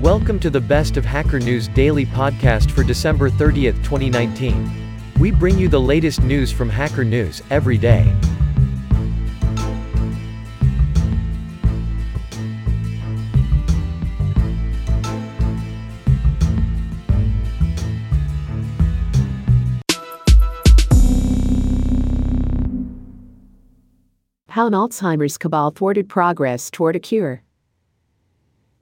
Welcome to the Best of Hacker News Daily podcast for December 30th, 2019. We bring you the latest news from Hacker News every day. How an Alzheimer's cabal thwarted progress toward a cure.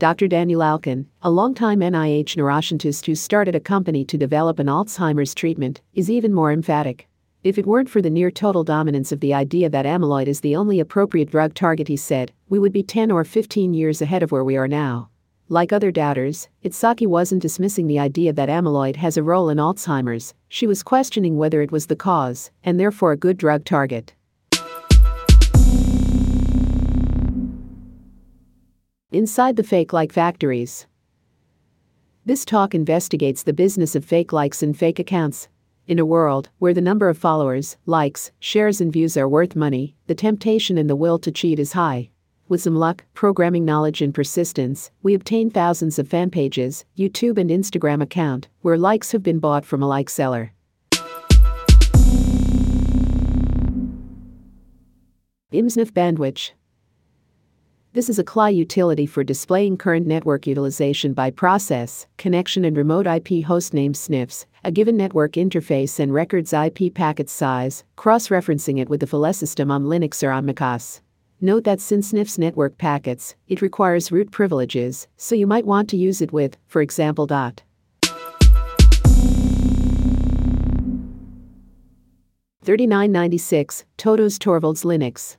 Dr. Daniel Alkon, a longtime NIH neuroscientist who started a company to develop an Alzheimer's treatment, is even more emphatic. If it weren't for the near total dominance of the idea that amyloid is the only appropriate drug target, he said, we would be 10 or 15 years ahead of where we are now. Like other doubters, Itzhaki wasn't dismissing the idea that amyloid has a role in Alzheimer's, she was questioning whether it was the cause, and therefore a good drug target. Inside the fake like factories. This talk investigates the business of fake likes and fake accounts. In a world where the number of followers, likes, shares, and views are worth money, the temptation and the will to cheat is high. With some luck, programming knowledge, and persistence, we obtain thousands of fan pages, YouTube and Instagram account, where likes have been bought from a like seller. IMSNF bandwhich. This is a CLI utility for displaying current network utilization by process, connection, and remote IP hostname SNFs, a given network interface and records IP packet size, cross referencing it with the file system on Linux or on macOS. Note that since SNFs network packets, it requires root privileges, so you might want to use it with, for example, dot. Thirty-nine ninety-six Toto's Torvalds Linux.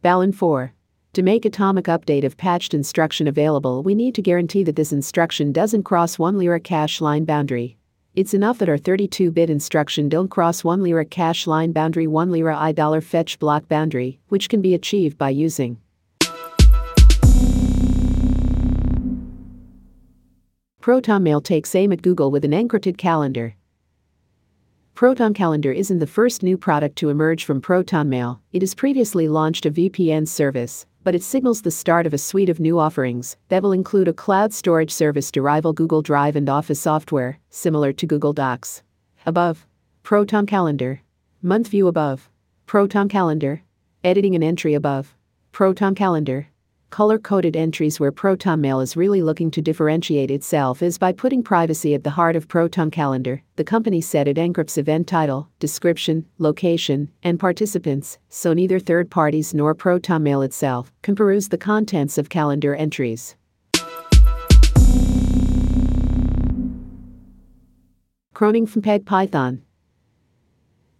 Balin 4. To make atomic update of patched instruction available, we need to guarantee that this instruction doesn't cross one lyric cache line boundary. It's enough that our 32-bit instruction don't cross one lyric cache line boundary, one lira i dollar fetch block boundary, which can be achieved by using ProtonMail takes aim at Google with an encrypted calendar. Proton Calendar isn't the first new product to emerge from ProtonMail. It has previously launched a VPN service, but it signals the start of a suite of new offerings that will include a cloud storage service to rival Google Drive and Office software, similar to Google Docs. Above, Proton Calendar. Month view above. Proton Calendar. Editing an entry above. Proton Calendar. Color coded entries where Proton Mail is really looking to differentiate itself is by putting privacy at the heart of Proton Calendar. The company said it encrypts event title, description, location, and participants, so neither third parties nor Proton Mail itself can peruse the contents of calendar entries. Croning from Peg Python.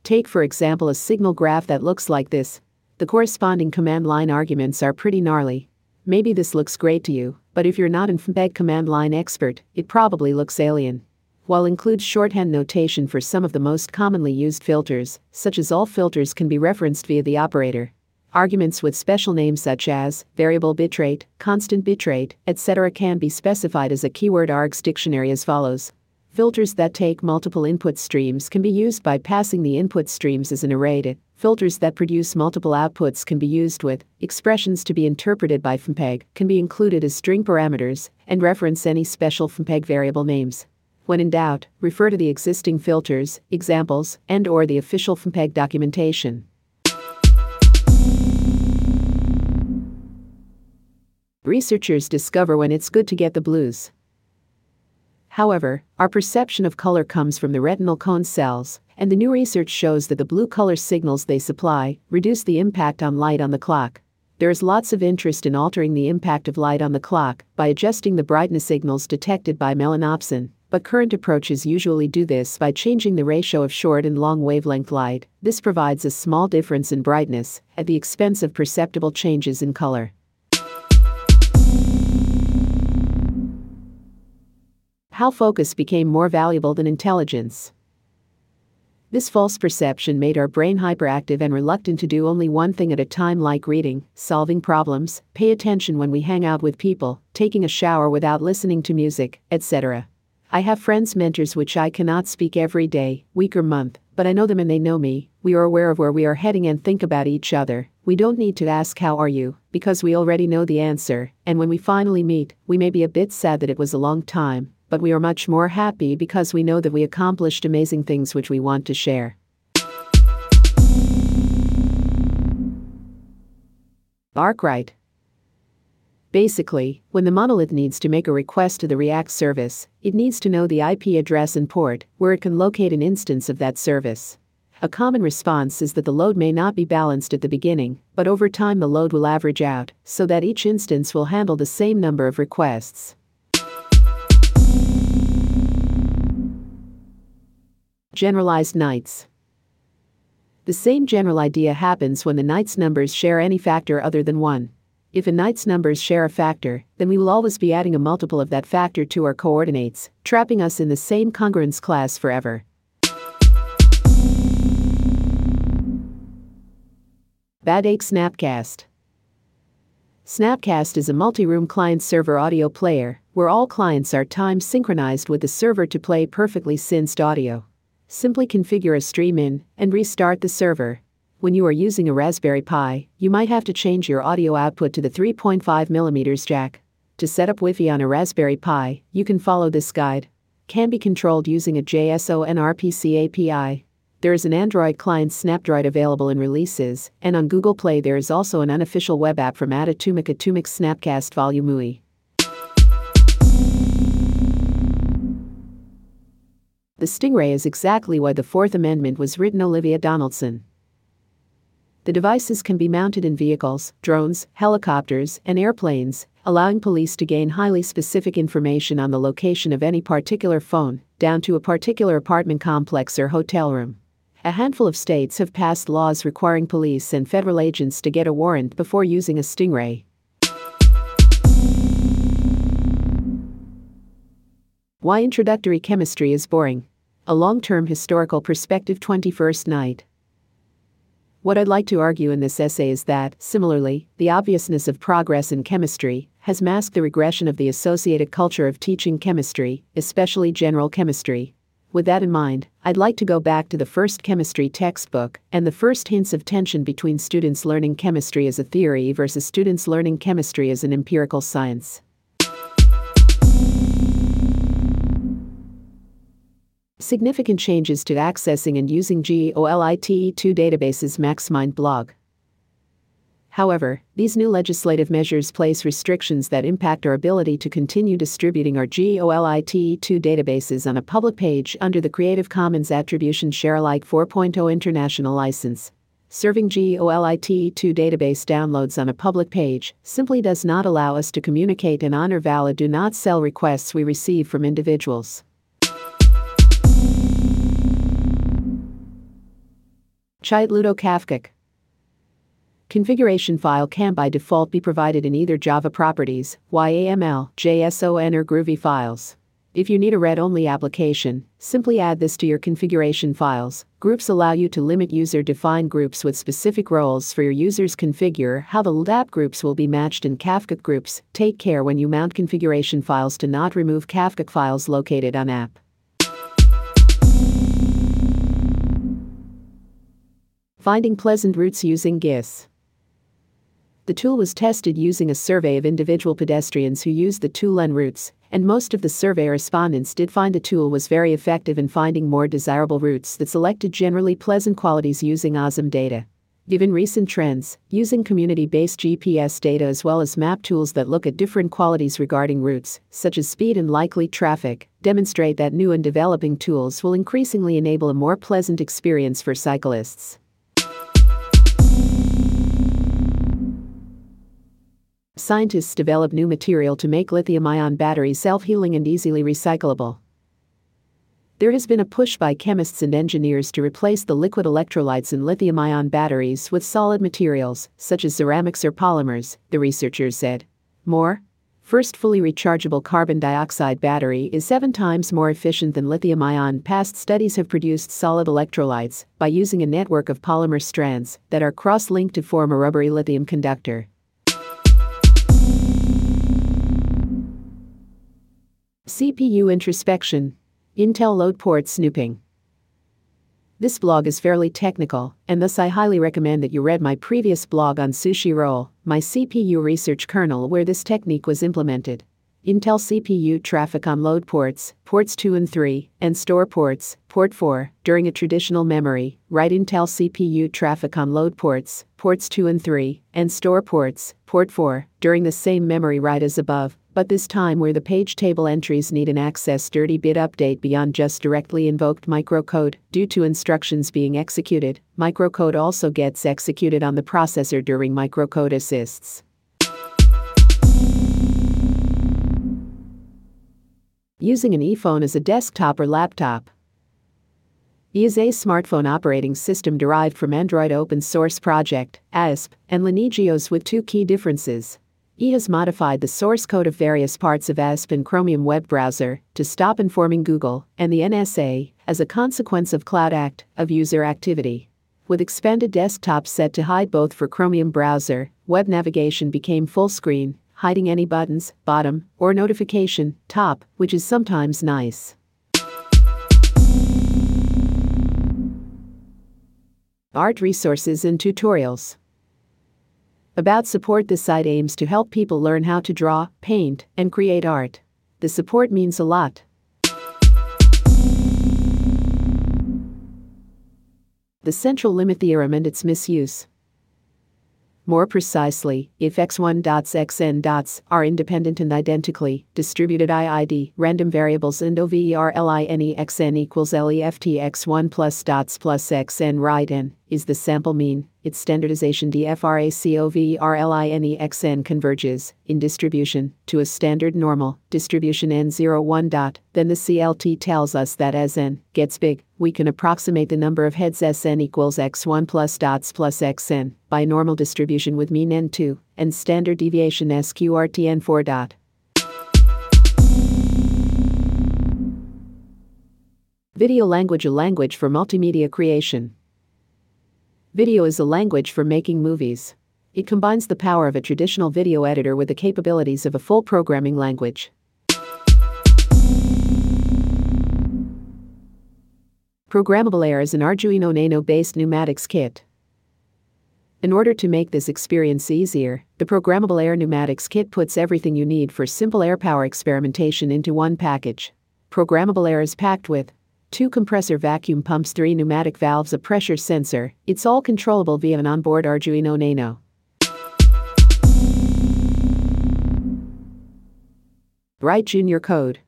Take, for example, a signal graph that looks like this. The corresponding command line arguments are pretty gnarly. Maybe this looks great to you, but if you're not an FFmpeg command line expert, it probably looks alien. While includes shorthand notation for some of the most commonly used filters, such as all filters can be referenced via the operator. Arguments with special names such as variable bitrate, constant bitrate, etc. can be specified as a keyword args dictionary as follows. Filters that take multiple input streams can be used by passing the input streams as an array to Filters that produce multiple outputs can be used with expressions to be interpreted by FFmpeg can be included as string parameters and reference any special FFmpeg variable names. When in doubt, refer to the existing filters, examples, and or the official FFmpeg documentation. Researchers discover when it's good to get the blues. However, our perception of color comes from the retinal cone cells, and the new research shows that the blue color signals they supply reduce the impact on light on the clock. There is lots of interest in altering the impact of light on the clock by adjusting the brightness signals detected by melanopsin, but current approaches usually do this by changing the ratio of short and long wavelength light. This provides a small difference in brightness at the expense of perceptible changes in color. How focus became more valuable than intelligence. This false perception made our brain hyperactive and reluctant to do only one thing at a time, like reading, solving problems, pay attention when we hang out with people, taking a shower without listening to music, etc. I have friends, mentors, which I cannot speak every day, week, or month, but I know them and they know me. We are aware of where we are heading and think about each other. We don't need to ask, How are you? because we already know the answer. And when we finally meet, we may be a bit sad that it was a long time, but we are much more happy because we know that we accomplished amazing things which we want to share. Arkwright. Basically, when the monolith needs to make a request to the React service, it needs to know the IP address and port where it can locate an instance of that service. A common response is that the load may not be balanced at the beginning, but over time the load will average out, so that each instance will handle the same number of requests. Generalized knights. The same general idea happens when the knight's numbers share any factor other than 1. If a knight's numbers share a factor, then we will always be adding a multiple of that factor to our coordinates, trapping us in the same congruence class forever. badaix Snapcast Snapcast is a multi-room client-server audio player, where all clients are time synchronized with the server to play perfectly synced audio. Simply configure a stream in and restart the server, when you are using a Raspberry Pi, you might have to change your audio output to the 3.5mm jack. To set up Wi-Fi on a Raspberry Pi, you can follow this guide. Can be controlled using a JSON RPC API. There is an Android client Snapdroid available in releases, and on Google Play there is also an unofficial web app from Atomic Atomic Snapcast Volume The Stingray is exactly why the Fourth Amendment was written Olivia Donaldson. The devices can be mounted in vehicles, drones, helicopters, and airplanes, allowing police to gain highly specific information on the location of any particular phone, down to a particular apartment complex or hotel room. A handful of states have passed laws requiring police and federal agents to get a warrant before using a stingray. Why introductory chemistry is boring. A long term historical perspective 21st night. What I'd like to argue in this essay is that, similarly, the obviousness of progress in chemistry has masked the regression of the associated culture of teaching chemistry, especially general chemistry. With that in mind, I'd like to go back to the first chemistry textbook and the first hints of tension between students learning chemistry as a theory versus students learning chemistry as an empirical science. Significant changes to accessing and using GeoLite2 databases MaxMind blog. However, these new legislative measures place restrictions that impact our ability to continue distributing our GeoLite2 databases on a public page under the Creative Commons Attribution Share Alike 4.0 International License. Serving GeoLite2 database downloads on a public page simply does not allow us to communicate and honor valid do not sell requests we receive from individuals. Chait Ludo Kafka. Configuration file can by default be provided in either Java properties, YAML, JSON, or Groovy files. If you need a read-only application, simply add this to your configuration files. Groups allow you to limit user-defined groups with specific roles for your users. Configure how the LDAP groups will be matched in Kafka groups. Take care when you mount configuration files to not remove Kafka files located on app. Finding pleasant routes using GIS. The tool was tested using a survey of individual pedestrians who used the tool routes, and most of the survey respondents did find the tool was very effective in finding more desirable routes that selected generally pleasant qualities using OSM data. Given recent trends, using community based GPS data as well as map tools that look at different qualities regarding routes, such as speed and likely traffic, demonstrate that new and developing tools will increasingly enable a more pleasant experience for cyclists. Scientists develop new material to make lithium ion batteries self healing and easily recyclable. There has been a push by chemists and engineers to replace the liquid electrolytes in lithium ion batteries with solid materials, such as ceramics or polymers, the researchers said. More? First fully rechargeable carbon dioxide battery is seven times more efficient than lithium ion. Past studies have produced solid electrolytes by using a network of polymer strands that are cross linked to form a rubbery lithium conductor. CPU introspection. Intel load port snooping. This blog is fairly technical, and thus I highly recommend that you read my previous blog on Sushi Roll, my CPU research kernel where this technique was implemented. Intel CPU traffic on load ports, ports 2 and 3, and store ports, port 4, during a traditional memory, write Intel CPU traffic on load ports, ports 2 and 3, and store ports, port 4, during the same memory write as above, but this time where the page table entries need an access 30 bit update beyond just directly invoked microcode, due to instructions being executed, microcode also gets executed on the processor during microcode assists. using an ePhone as a desktop or laptop. Is a smartphone operating system derived from Android Open Source Project, ASP, and LineageOS with two key differences. E has modified the source code of various parts of ASP and Chromium web browser to stop informing Google and the NSA, as a consequence of Cloud Act, of user activity. With expanded desktop set to hide both for Chromium browser, web navigation became full screen, hiding any buttons, bottom, or notification, top, which is sometimes nice. Art resources and tutorials. About support this site aims to help people learn how to draw, paint, and create art. The support means a lot. The central limit theorem and its misuse. More precisely, if x1 dots xn dots are independent and identically distributed IID random variables and xn equals left x1 plus dots plus xn right n is the sample mean, its standardization DFRACOVRLINEXN converges, in distribution, to a standard normal distribution N01 dot, then the CLT tells us that as n gets big, we can approximate the number of heads Sn equals x1 plus dots plus xn by normal distribution with mean n2 and standard deviation SQRTN4 dot. Video language a language for multimedia creation. Video is a language for making movies. It combines the power of a traditional video editor with the capabilities of a full programming language. Programmable Air is an Arduino Nano based pneumatics kit. In order to make this experience easier, the Programmable Air Pneumatics Kit puts everything you need for simple air power experimentation into one package. Programmable Air is packed with two compressor vacuum pumps, three pneumatic valves, a pressure sensor. It's all controllable via an onboard Arduino Nano. Write Junior Code.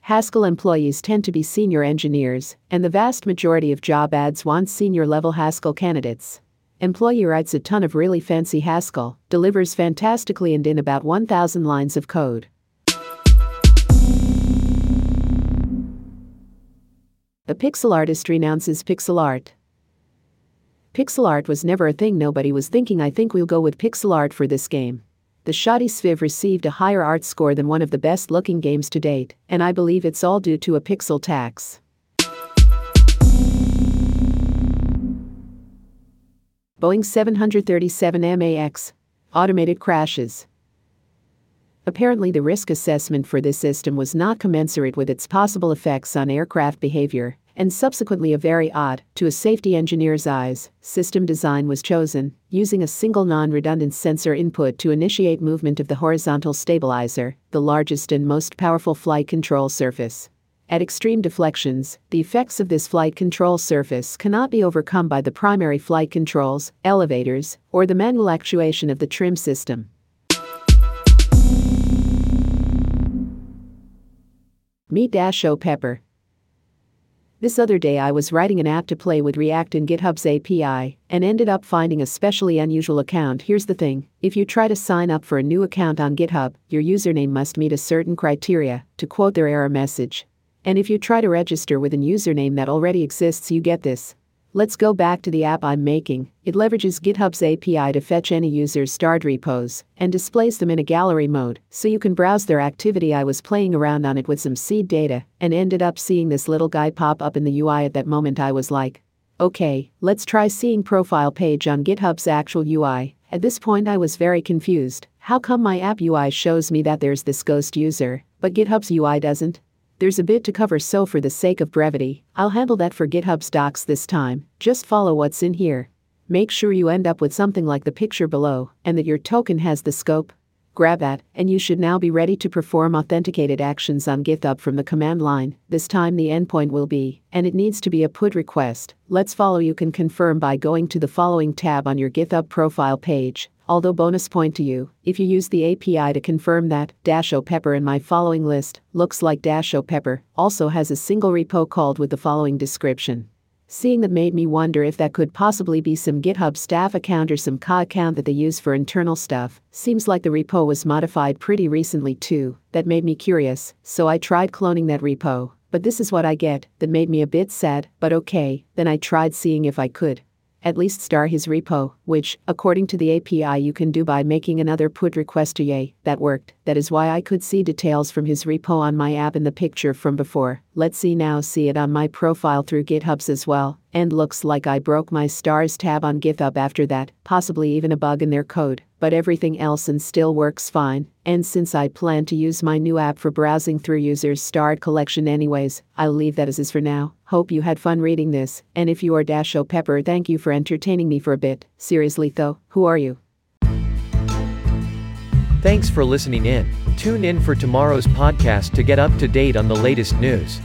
Haskell employees tend to be senior engineers, and the vast majority of job ads want senior level Haskell candidates. Employee writes a ton of really fancy Haskell, delivers fantastically and in about 1,000 lines of code. A pixel artist renounces pixel art. Pixel art was never a thing nobody was thinking. I think we'll go with pixel art for this game. The shoddy Sviv received a higher art score than one of the best looking games to date, and I believe it's all due to a pixel tax. Boeing 737 MAX Automated crashes. Apparently, the risk assessment for this system was not commensurate with its possible effects on aircraft behavior, and subsequently a very odd, to a safety engineer's eyes, system design was chosen, using a single non-redundant sensor input to initiate movement of the horizontal stabilizer, the largest and most powerful flight control surface. At extreme deflections, the effects of this flight control surface cannot be overcome by the primary flight controls, elevators, or the manual actuation of the trim system. Dasho Pepper. This other day I was writing an app to play with React in GitHub's API and ended up finding a specially unusual account. Here's the thing if you try to sign up for a new account on GitHub, your username must meet a certain criteria, to quote their error message. And if you try to register with a username that already exists, you get this Let's go back to the app I'm making. It leverages GitHub's API to fetch any user's starred repos and displays them in a gallery mode, so you can browse their activity. I was playing around on it with some seed data and ended up seeing this little guy pop up in the UI at that moment. I was like, okay, let's try seeing profile page on GitHub's actual UI. At this point, I was very confused. How come my app UI shows me that there's this ghost user, but GitHub's UI doesn't? There's a bit to cover, so for the sake of brevity, I'll handle that for GitHub's docs this time. Just follow what's in here. Make sure you end up with something like the picture below, and that your token has the scope. Grab that, and you should now be ready to perform authenticated actions on GitHub from the command line. This time the endpoint will be, and it needs to be a PUT request. Let's follow. You can confirm by going to the following tab on your GitHub profile page. Although bonus point to you, if you use the API to confirm that Dasho Pepper in my following list looks like Dasho Pepper also has a single repo called with the following description. Seeing that made me wonder if that could possibly be some GitHub staff account or some Ka account that they use for internal stuff. Seems like the repo was modified pretty recently too. That made me curious, so I tried cloning that repo. But this is what I get. That made me a bit sad, but okay. Then I tried seeing if I could at least star his repo, which, according to the API, you can do by making another put request to Yay. That worked. That is why I could see details from his repo on my app in the picture from before. Let's see now see it on my profile through GitHub's as well. And looks like I broke my stars tab on GitHub after that, possibly even a bug in their code but everything else and still works fine. And since I plan to use my new app for browsing through users' starred collection anyways, I'll leave that as is for now. Hope you had fun reading this, and if you are Dasho Pepper thank you for entertaining me for a bit. Seriously though, who are you? Thanks for listening in. Tune in for tomorrow's podcast to get up to date on the latest news.